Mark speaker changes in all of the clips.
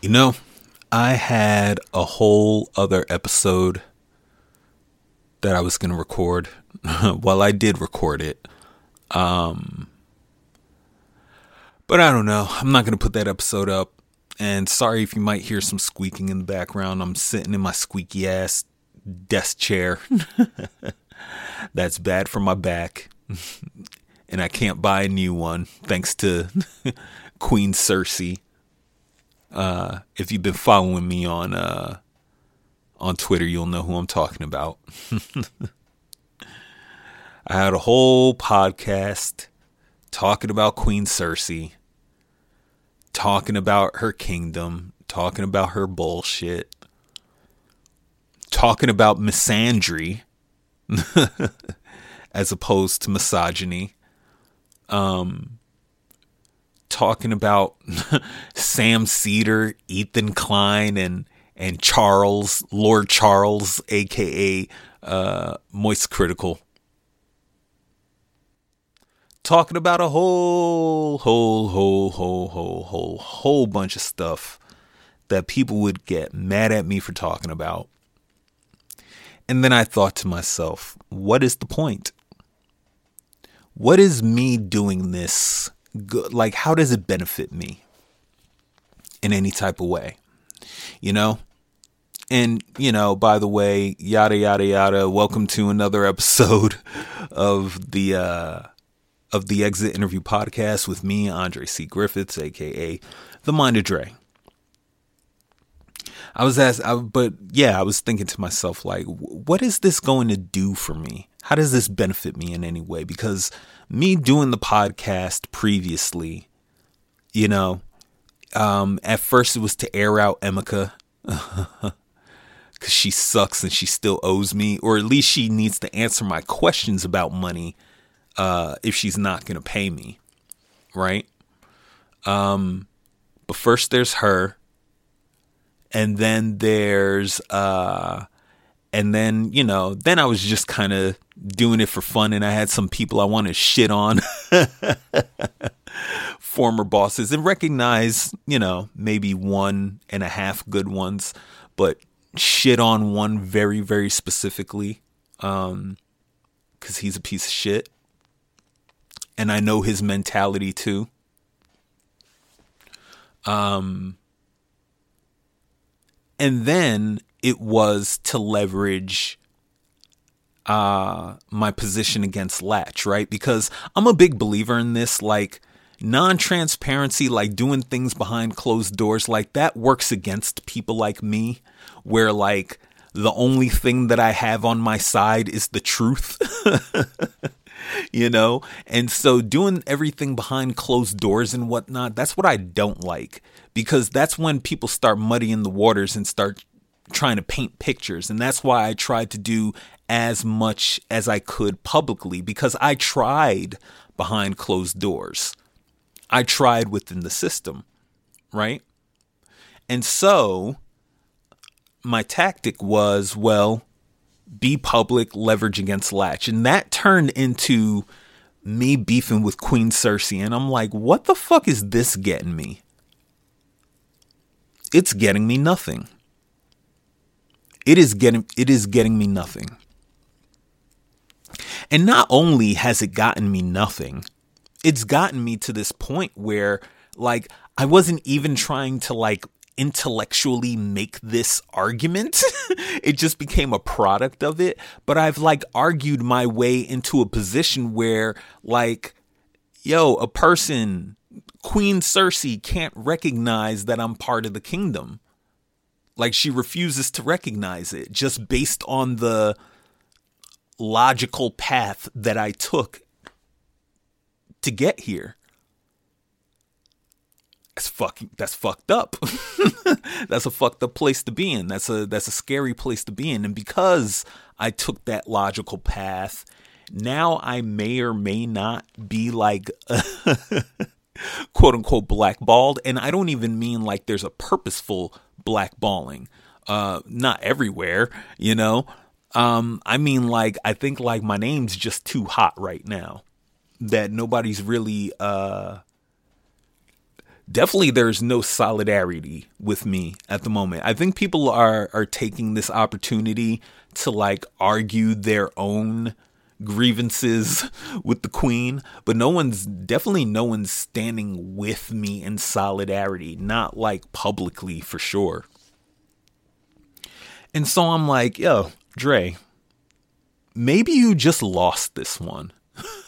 Speaker 1: You know, I had a whole other episode that I was going to record. well, I did record it. Um, but I don't know. I'm not going to put that episode up. And sorry if you might hear some squeaking in the background. I'm sitting in my squeaky ass desk chair. That's bad for my back. and I can't buy a new one thanks to Queen Cersei. Uh, if you've been following me on uh, on Twitter, you'll know who I'm talking about. I had a whole podcast talking about Queen Cersei, talking about her kingdom, talking about her bullshit, talking about misandry as opposed to misogyny. Um, talking about Sam Seder, Ethan Klein, and and Charles, Lord Charles, aka uh, Moist Critikal. Talking about a whole, whole, whole, whole, whole, whole, whole bunch of stuff that people would get mad at me for talking about. And then I thought to myself, what is the point? What is me doing this good? Like, how does it benefit me in any type of way? You know? And, you know, by the way, yada, yada, yada, welcome to another episode of the, uh, of the Exit Interview Podcast with me, Andre C. Griffiths, aka The Mind of Dre. I was asked, I, but yeah, I was thinking to myself, like, what is this going to do for me? How does this benefit me in any way? Because me doing the podcast previously, you know, um, at first it was to air out Emika because she sucks and she still owes me, or at least she needs to answer my questions about money uh, if she's not going to pay me, right? Um, but first there's her, and then there's uh, and then you know, then I was just kind of doing it for fun, and I had some people I want to shit on. former bosses and recognize, you know, maybe one and a half good ones, but shit on one very, very specifically. Um, cause he's a piece of shit. And I know his mentality too. Um, and then it was to leverage uh my position against Latch, right? Because I'm a big believer in this like non-transparency like doing things behind closed doors like that works against people like me where like the only thing that I have on my side is the truth. you know? And so doing everything behind closed doors and whatnot, that's what I don't like because that's when people start muddying the waters and start trying to paint pictures. And that's why I tried to do as much as I could publicly because I tried behind closed doors. I tried within the system, right? And so my tactic was, well, be public, leverage against Latch. And that turned into me beefing with Queen Cersei. And I'm like, what the fuck is this getting me? It's getting me nothing. It is getting it is getting me nothing. And not only has it gotten me nothing, it's gotten me to this point where like I wasn't even trying to like intellectually make this argument. it just became a product of it. But I've like argued my way into a position where like, yo, a person, Queen Cersei can't recognize that I'm part of the kingdom. Like she refuses to recognize it just based on the logical path that I took to get here. That's fucking that's fucked up. that's a fucked up place to be in. That's a that's a scary place to be in. And because I took that logical path, now I may or may not be like quote unquote blackballed. And I don't even mean like there's a purposeful blackballing. Uh not everywhere, you know. Um, I mean like I think like my name's just too hot right now that nobody's really uh definitely there's no solidarity with me at the moment. I think people are are taking this opportunity to like argue their own grievances with the queen, but no one's definitely no one's standing with me in solidarity, not like publicly for sure. And so I'm like, yo, Dre, maybe you just lost this one.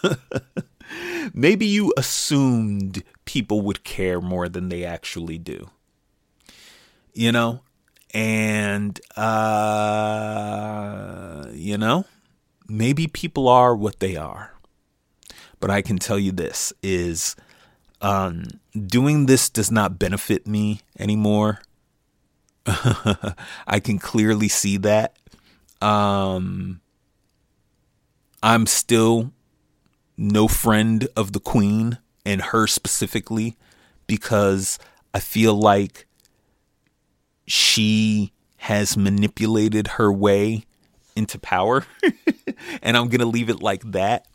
Speaker 1: maybe you assumed people would care more than they actually do. You know? And, uh, you know, maybe people are what they are. But I can tell you this is um, doing this does not benefit me anymore. I can clearly see that. Um, I'm still no friend of the queen and her specifically because I feel like she has manipulated her way into power. and I'm going to leave it like that.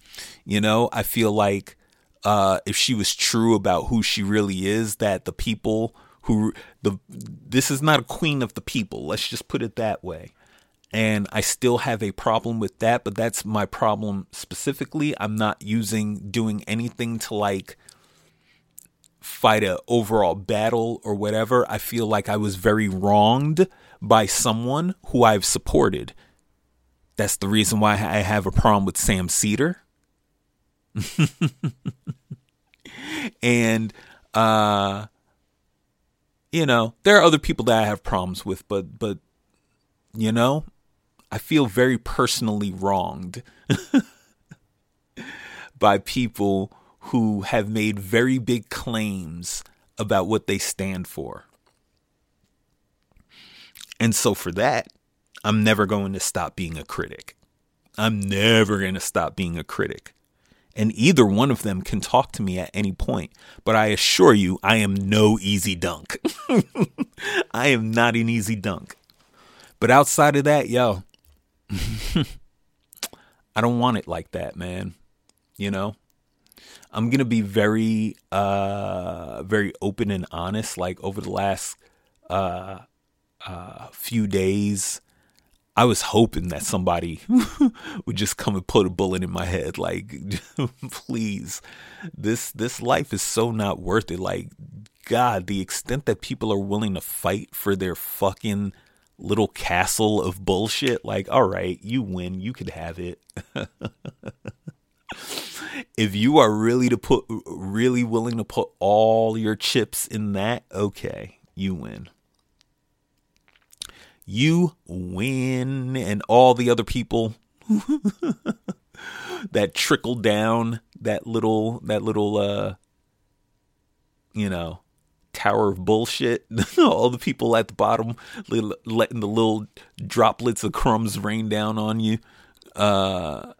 Speaker 1: You know, I feel like uh, if she was true about who she really is, that the people who the this is not a queen of the people. Let's just put it that way. And I still have a problem with that, but that's my problem specifically. I'm not using doing anything to like fight a overall battle or whatever. I feel like I was very wronged by someone who I've supported. That's the reason why I have a problem with Sam Seder. and uh you know, there are other people that I have problems with, but but you know, I feel very personally wronged by people who have made very big claims about what they stand for. And so for that, I'm never going to stop being a critic. I'm never going to stop being a critic. And either one of them can talk to me at any point. But I assure you, I am no easy dunk. I am not an easy dunk. But outside of that, yo, I don't want it like that, man. You know? I'm going to be very uh very open and honest like over the last uh uh few days I was hoping that somebody would just come and put a bullet in my head like please this this life is so not worth it like god the extent that people are willing to fight for their fucking little castle of bullshit. Like all right you win. You could have it. If you are really to put really willing to put all your chips in that okay you win. You win. And all the other people that trickle down that little that little uh you know tower of bullshit all the people at the bottom letting the little droplets of crumbs rain down on you uh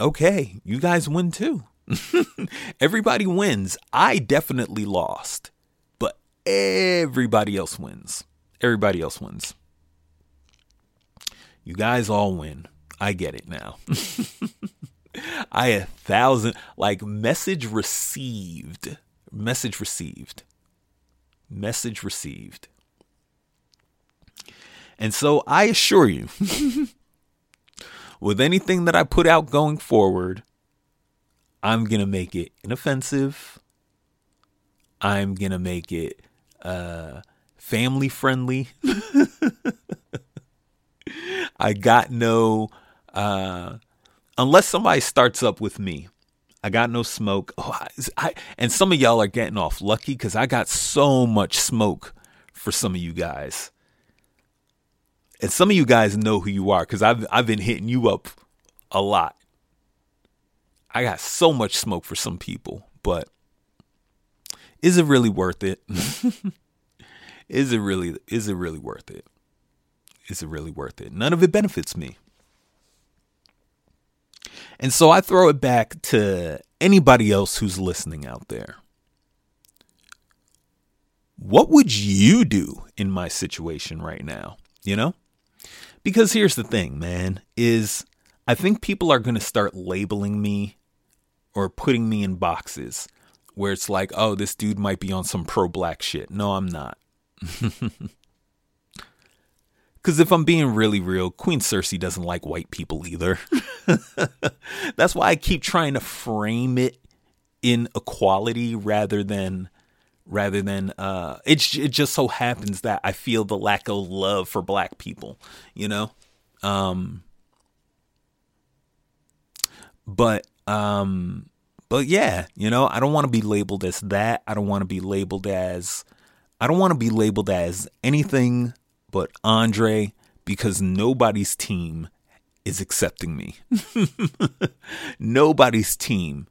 Speaker 1: okay you guys win too everybody wins i definitely lost but everybody else wins Everybody else wins. You guys all win. I get it now. I a thousand like message received. Message received. Message received. And so I assure you, with anything that I put out going forward, I'm going to make it inoffensive. I'm going to make it uh, family friendly. I got no uh unless somebody starts up with me. I got no smoke. Oh, I, I and some of y'all are getting off lucky cuz I got so much smoke for some of you guys. And some of you guys know who you are cuz I've I've been hitting you up a lot. I got so much smoke for some people, but is it really worth it? Is it really is it really worth it? Is it really worth it? None of it benefits me. And so I throw it back to anybody else who's listening out there. What would you do in my situation right now? You know? Because here's the thing, man, is I think people are going to start labeling me or putting me in boxes where it's like, oh, this dude might be on some pro black shit. No, I'm not. Because if I'm being really real, Queen Cersei doesn't like white people either. That's why I keep trying to frame it in equality rather than rather than uh it it just so happens that I feel the lack of love for black people, you know? Um but um but yeah, you know, I don't want to be labeled as that. I don't want to be labeled as I don't want to be labeled as anything but Andre because nobody's team is accepting me. nobody's team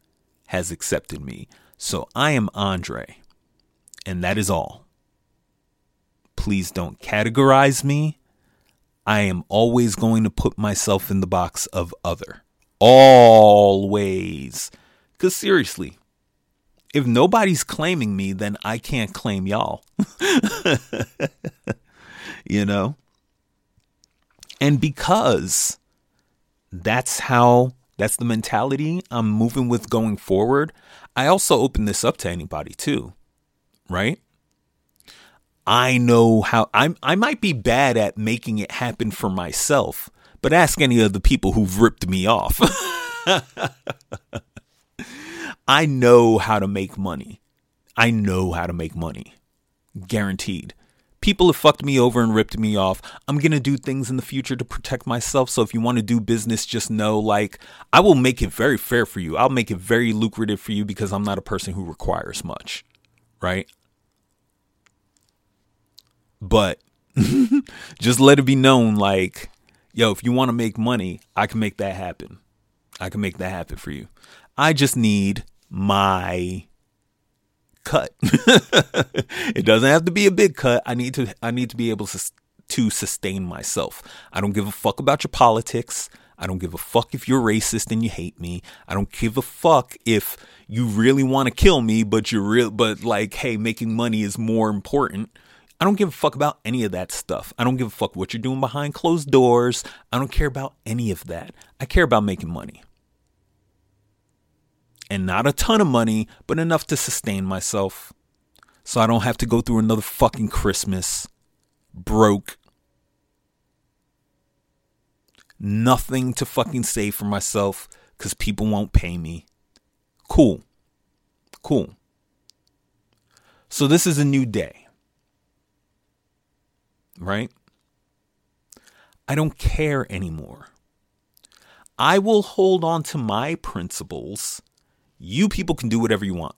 Speaker 1: has accepted me. So I am Andre, and that is all. Please don't categorize me. I am always going to put myself in the box of other. Always. Because seriously, if nobody's claiming me, then I can't claim y'all. you know? And because that's how, that's the mentality I'm moving with going forward, I also open this up to anybody too, right? I know how I'm I might be bad at making it happen for myself, but ask any of the people who've ripped me off. I know how to make money. I know how to make money. Guaranteed. People have fucked me over and ripped me off. I'm going to do things in the future to protect myself. So if you want to do business, just know like I will make it very fair for you. I'll make it very lucrative for you because I'm not a person who requires much. Right? But just let it be known like, yo, if you want to make money, I can make that happen. I can make that happen for you. I just need my cut. it doesn't have to be a big cut. I need to I need to be able to to sustain myself. I don't give a fuck about your politics. I don't give a fuck if you're racist and you hate me. I don't give a fuck if you really want to kill me, but you're real but like hey, making money is more important. I don't give a fuck about any of that stuff. I don't give a fuck what you're doing behind closed doors. I don't care about any of that. I care about making money and not a ton of money, but enough to sustain myself. So I don't have to go through another fucking Christmas broke. Nothing to fucking save for myself because people won't pay me. Cool. Cool. So this is a new day. Right? I don't care anymore. I will hold on to my principles you people can do whatever you want.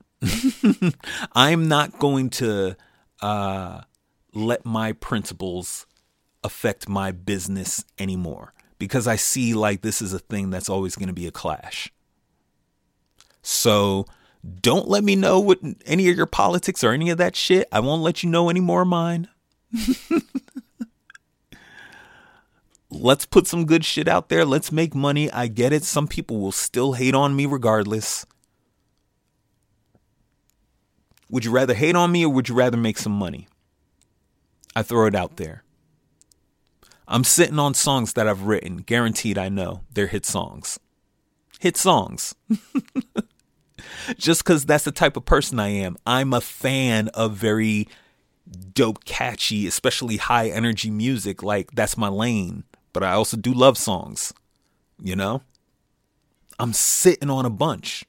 Speaker 1: I'm not going to uh, let my principles affect my business anymore because I see like this is a thing that's always going to be a clash. So don't let me know what any of your politics or any of that shit. I won't let you know any more of mine. Let's put some good shit out there. Let's make money. I get it. Some people will still hate on me regardless. Would you rather hate on me or would you rather make some money? I throw it out mm-hmm. there. I'm sitting on songs that I've written, guaranteed I know they're hit songs. Hit songs. Just because that's the type of person I am. I'm a fan of very dope, catchy, especially high energy music. Like, that's my lane. But I also do love songs, you know? I'm sitting on a bunch.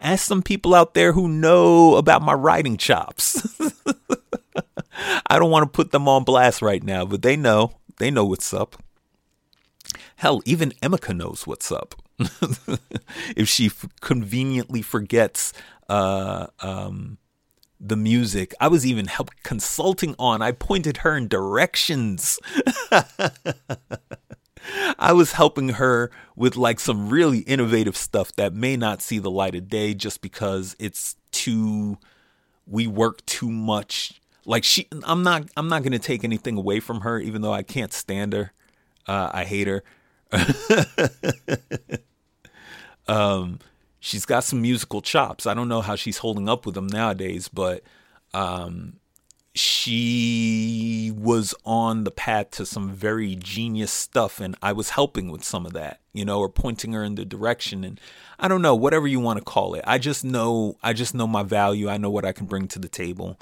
Speaker 1: Ask some people out there who know about my writing chops. I don't want to put them on blast right now, but they know. They know what's up. Hell, even Emika knows what's up. if she f- conveniently forgets uh, um, the music, I was even help consulting on. I pointed her in directions. I was helping her with like some really innovative stuff that may not see the light of day just because it's too we work too much. Like she I'm not I'm not going to take anything away from her even though I can't stand her. Uh, I hate her. um she's got some musical chops. I don't know how she's holding up with them nowadays, but um she was on the path to some very genius stuff and I was helping with some of that, you know, or pointing her in the direction and I don't know, whatever you want to call it. I just know I just know my value. I know what I can bring to the table.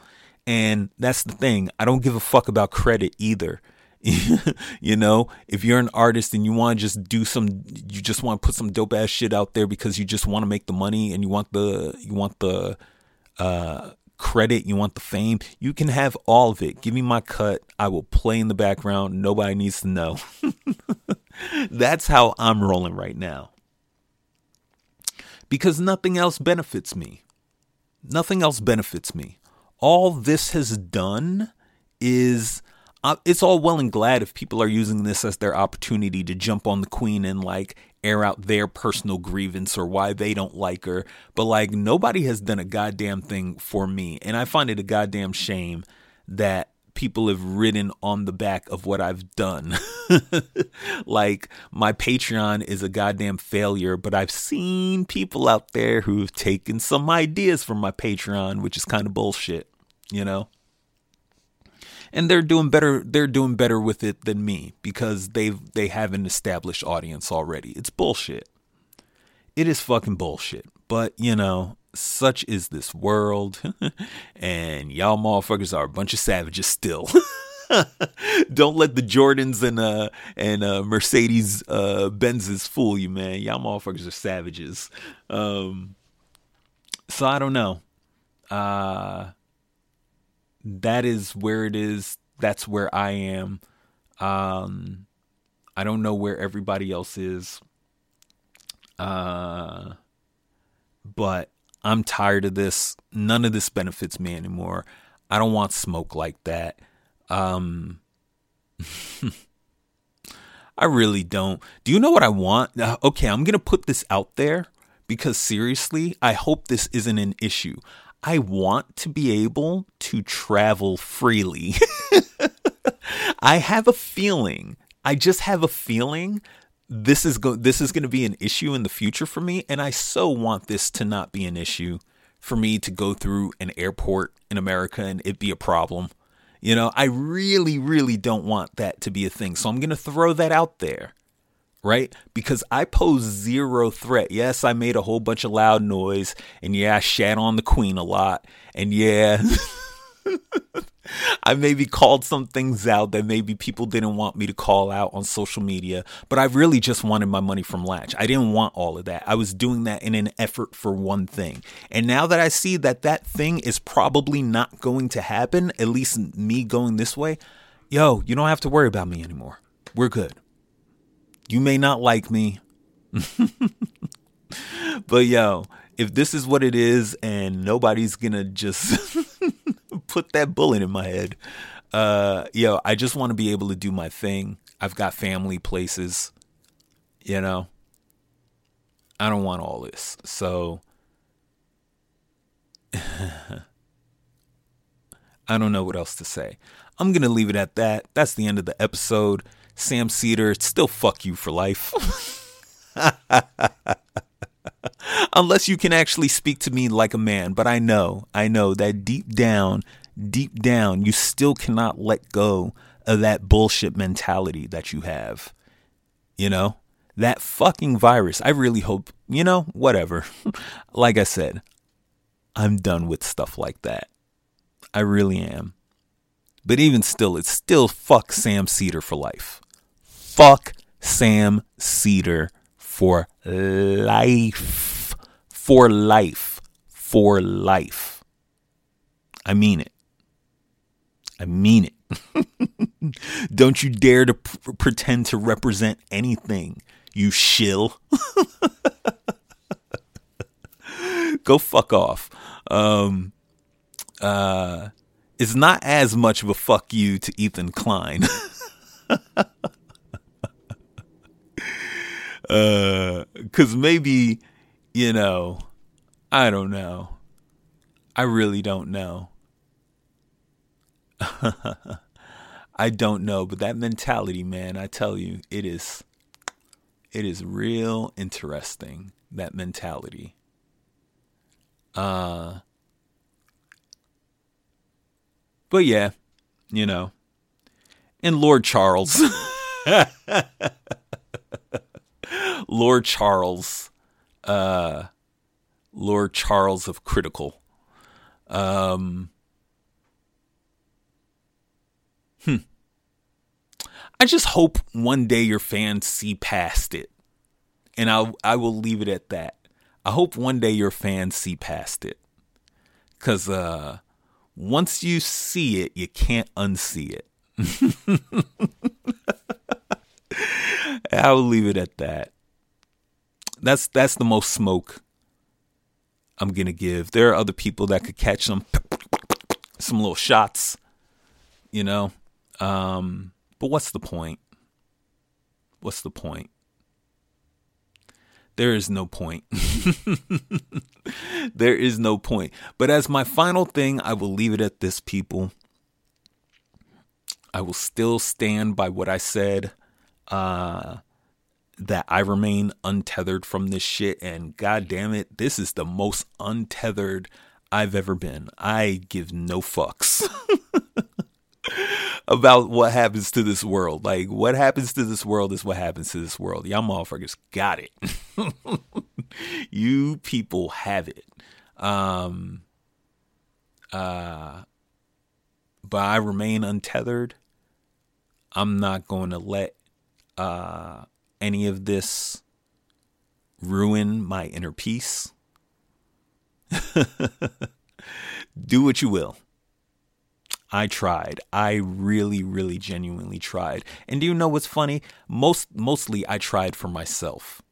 Speaker 1: And that's the thing. I don't give a fuck about credit either. you know, if you're an artist and you want to just do some, you just want to put some dope ass shit out there because you just want to make the money and you want the, you want the, uh, credit, you want the fame, you can have all of it. Give me my cut. I will play in the background. Nobody needs to know. That's how I'm rolling right now. Because nothing else benefits me. Nothing else benefits me. All this has done is uh, it's all well and glad if people are using this as their opportunity to jump on the queen and like air out their personal grievance or why they don't like her. But like nobody has done a goddamn thing for me. And I find it a goddamn shame that people have ridden on the back of what I've done. like my Patreon is a goddamn failure, but I've seen people out there who've taken some ideas from my Patreon, which is kind of bullshit, you know? And they're doing better they're doing better with it than me because they've they have an established audience already it's bullshit it is fucking bullshit but you know such is this world and y'all motherfuckers are a bunch of savages still don't let the Jordans and uh and uh Mercedes uh Benzes fool you, man. Y'all motherfuckers are savages. Um so I don't know. Uh that is where it is. That's where I am. Um, I don't know where everybody else is. Uh, but I'm tired of this. None of this benefits me anymore. I don't want smoke like that. Um, I really don't. Do you know what I want? Uh, okay, I'm going to put this out there because seriously, I hope this isn't an issue. I want to be able to travel freely. I have a feeling, I just have a feeling this is go- this is going to be an issue in the future for me and I so want this to not be an issue for me to go through an airport in America and it be a problem. You know, I really really don't want that to be a thing. So I'm going to throw that out there right? Because I pose zero threat. Yes, I made a whole bunch of loud noise, and yeah, I shat on the queen a lot, and yeah. I maybe called some things out that maybe people didn't want me to call out on social media, but I really just wanted my money from Latch. I didn't want all of that. I was doing that in an effort for one thing. And now that I see that that thing is probably not going to happen, at least me going this way, yo, you don't have to worry about me anymore. We're good. You may not like me. but yo, if this is what it is and nobody's gonna just put that bullet in my head, uh, yo, I just want to be able to do my thing. I've got family places, you know. I don't want all this. So I don't know what else to say. I'm going to leave it at that. That's the end of the episode. Sam Seder, still fuck you for life. Unless you can actually speak to me like a man. But I know, I know that deep down, deep down, you still cannot let go of that bullshit mentality that you have. You know? That fucking virus. I really hope, you know, whatever. like I said, I'm done with stuff like that. I really am. But even still, it's still fuck Sam Seder for life fuck Sam Seder for life. For life. For life. I mean it. I mean it. Don't you dare to pretend to represent anything, you shill. Go fuck off. Um, uh, it's not as much of a fuck you to Ethan Klein. Uh, cause maybe, you know, I don't know. I really don't know. I don't know, but that mentality, man, I tell you, it is it is real interesting that mentality. Uh but yeah, you know, and Lord Charles. Lord Charles, uh, Lord Charles of Critical. Um, hmm. I just hope one day your fans see past it, and I I will leave it at that. I hope one day your fans see past it, cause uh, once you see it, you can't unsee it. I will leave it at that. That's that's the most smoke I'm gonna give. There are other people that could catch some some little shots, you know. Um, but what's the point? What's the point? There is no point. there is no point. But as my final thing, I will leave it at this, people. I will still stand by what I said. Uh, that I remain untethered from this shit. And god damn it, this is the most untethered I've ever been. I give no fucks about what happens to this world. Like, what happens to this world is what happens to this world. Y'all motherfuckers got it. you people have it. Um, uh, but I remain untethered. I'm not going to let uh, any of this ruin my inner peace. Do what you will. I tried. I really, really genuinely tried. And do you know what's funny? Most mostly I tried for myself.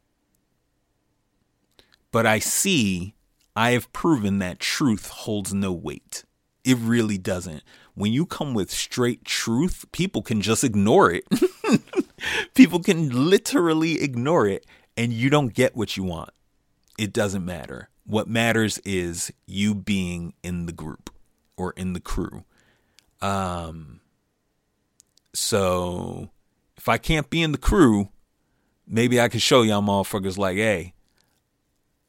Speaker 1: But I see I have proven that truth holds no weight. It really doesn't. When you come with straight truth, people can just ignore it. people can literally ignore it and you don't get what you want. It doesn't matter. What matters is you being in the group or in the crew. Um so if I can't be in the crew, maybe I can show y'all motherfuckers like, hey,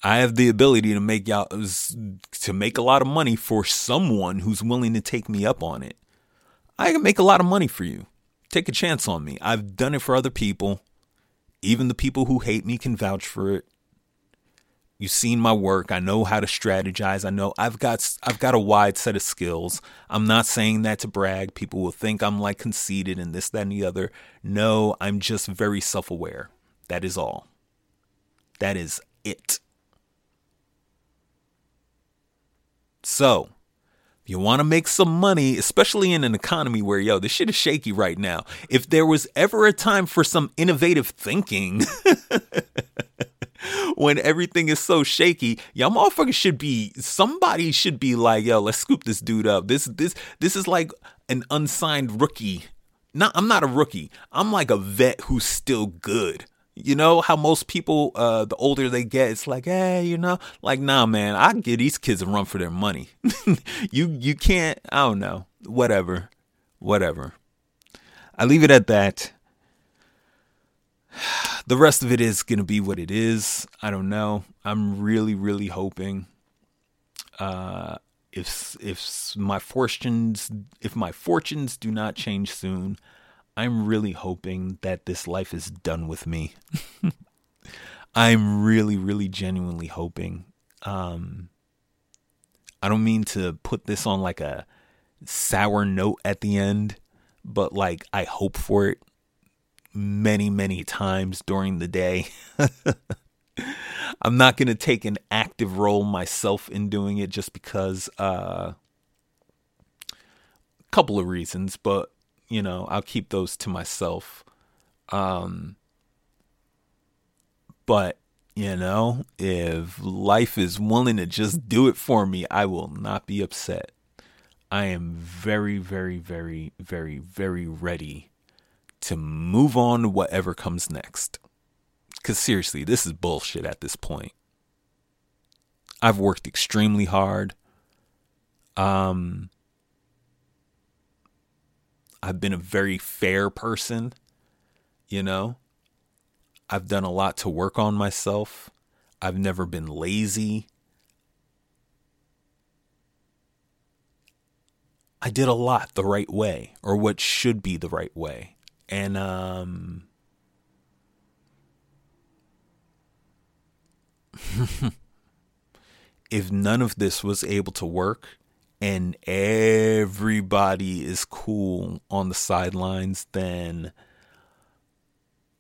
Speaker 1: I have the ability to make y'all to make a lot of money for someone who's willing to take me up on it. I can make a lot of money for you. Take a chance on me. I've done it for other people. Even the people who hate me can vouch for it. You've seen my work. I know how to strategize. I know I've got I've got a wide set of skills. I'm not saying that to brag. People will think I'm like conceited and this, that, and the other. No, I'm just very self-aware. That is all. That is it. So, you want to make some money, especially in an economy where, yo, this shit is shaky right now. If there was ever a time for some innovative thinking, when everything is so shaky, y'all motherfuckers should be somebody should be like, yo, let's scoop this dude up. This this this is like an unsigned rookie. Not I'm not a rookie. I'm like a vet who's still good. You know how most people, uh, the older they get, it's like, hey, you know, like, nah, man, I give these kids a run for their money. you, you can't. I don't know. Whatever, whatever. I leave it at that. The rest of it is gonna be what it is. I don't know. I'm really, really hoping. Uh, if if my fortunes if my fortunes do not change soon, I'm really hoping that this life is done with me. I'm really, really genuinely hoping. Um, I don't mean to put this on like a sour note at the end, but like I hope for it many, many times during the day. I'm not going to take an active role myself in doing it just because uh couple of reasons, but you know, I'll keep those to myself. Um, but you know, if life is willing to just do it for me, I will not be upset. I am very, very, very, very, very ready to move on to whatever comes next. Because seriously, this is bullshit at this point. I've worked extremely hard. Um, I've been a very fair person, you know. I've done a lot to work on myself. I've never been lazy. I did a lot the right way or what should be the right way. And um if none of this was able to work and everybody is cool on the sidelines, then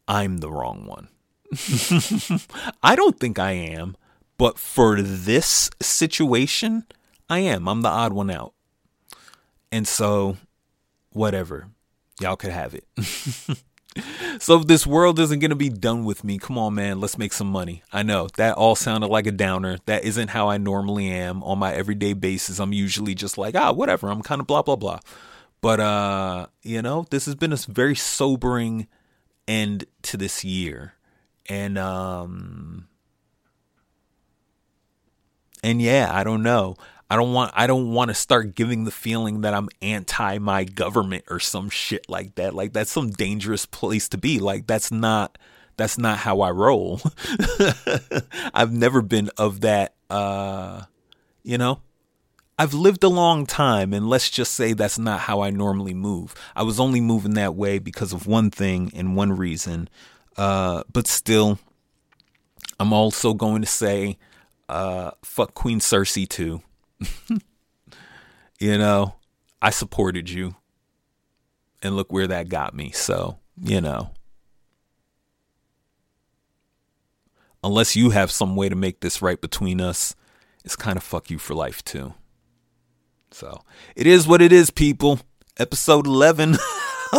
Speaker 1: I'm the wrong one. I don't think I am, but for this situation, I am. I'm the odd one out. And so, whatever. Y'all could have it. so this world isn't to be done with me, come on, man, let's make some money. I know that all sounded like a downer. That isn't how I normally am on my everyday basis. I'm usually just like, ah, whatever. I'm kind of blah, blah, blah. But, uh, you know, this has been a very sobering end to this year. And, um, and yeah, I don't know. I don't want I don't want to start giving the feeling that I'm anti my government or some shit like that. Like that's some dangerous place to be. Like that's not that's not how I roll. I've never been of that uh you know. I've lived a long time and let's just say that's not how I normally move. I was only moving that way because of one thing and one reason. Uh but still I'm also going to say uh fuck Queen Cersei too. you know, I supported you. And look where that got me. So, you know. Unless you have some way to make this right between us, it's kind of fuck you for life too. So, it is what it is, people. Episode 11.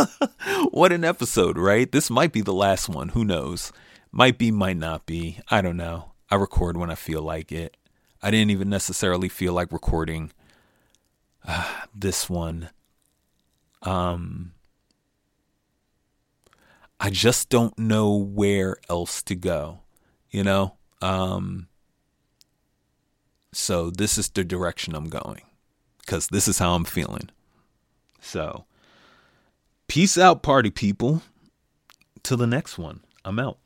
Speaker 1: what an episode, right? This might be the last one. Who knows? Might be, might not be. I don't know. I record when I feel like it. I didn't even necessarily feel like recording uh, this one. Um, I just don't know where else to go, you know? Um, so this is the direction I'm going because this is how I'm feeling. So, peace out, party people. Till the next one, I'm out.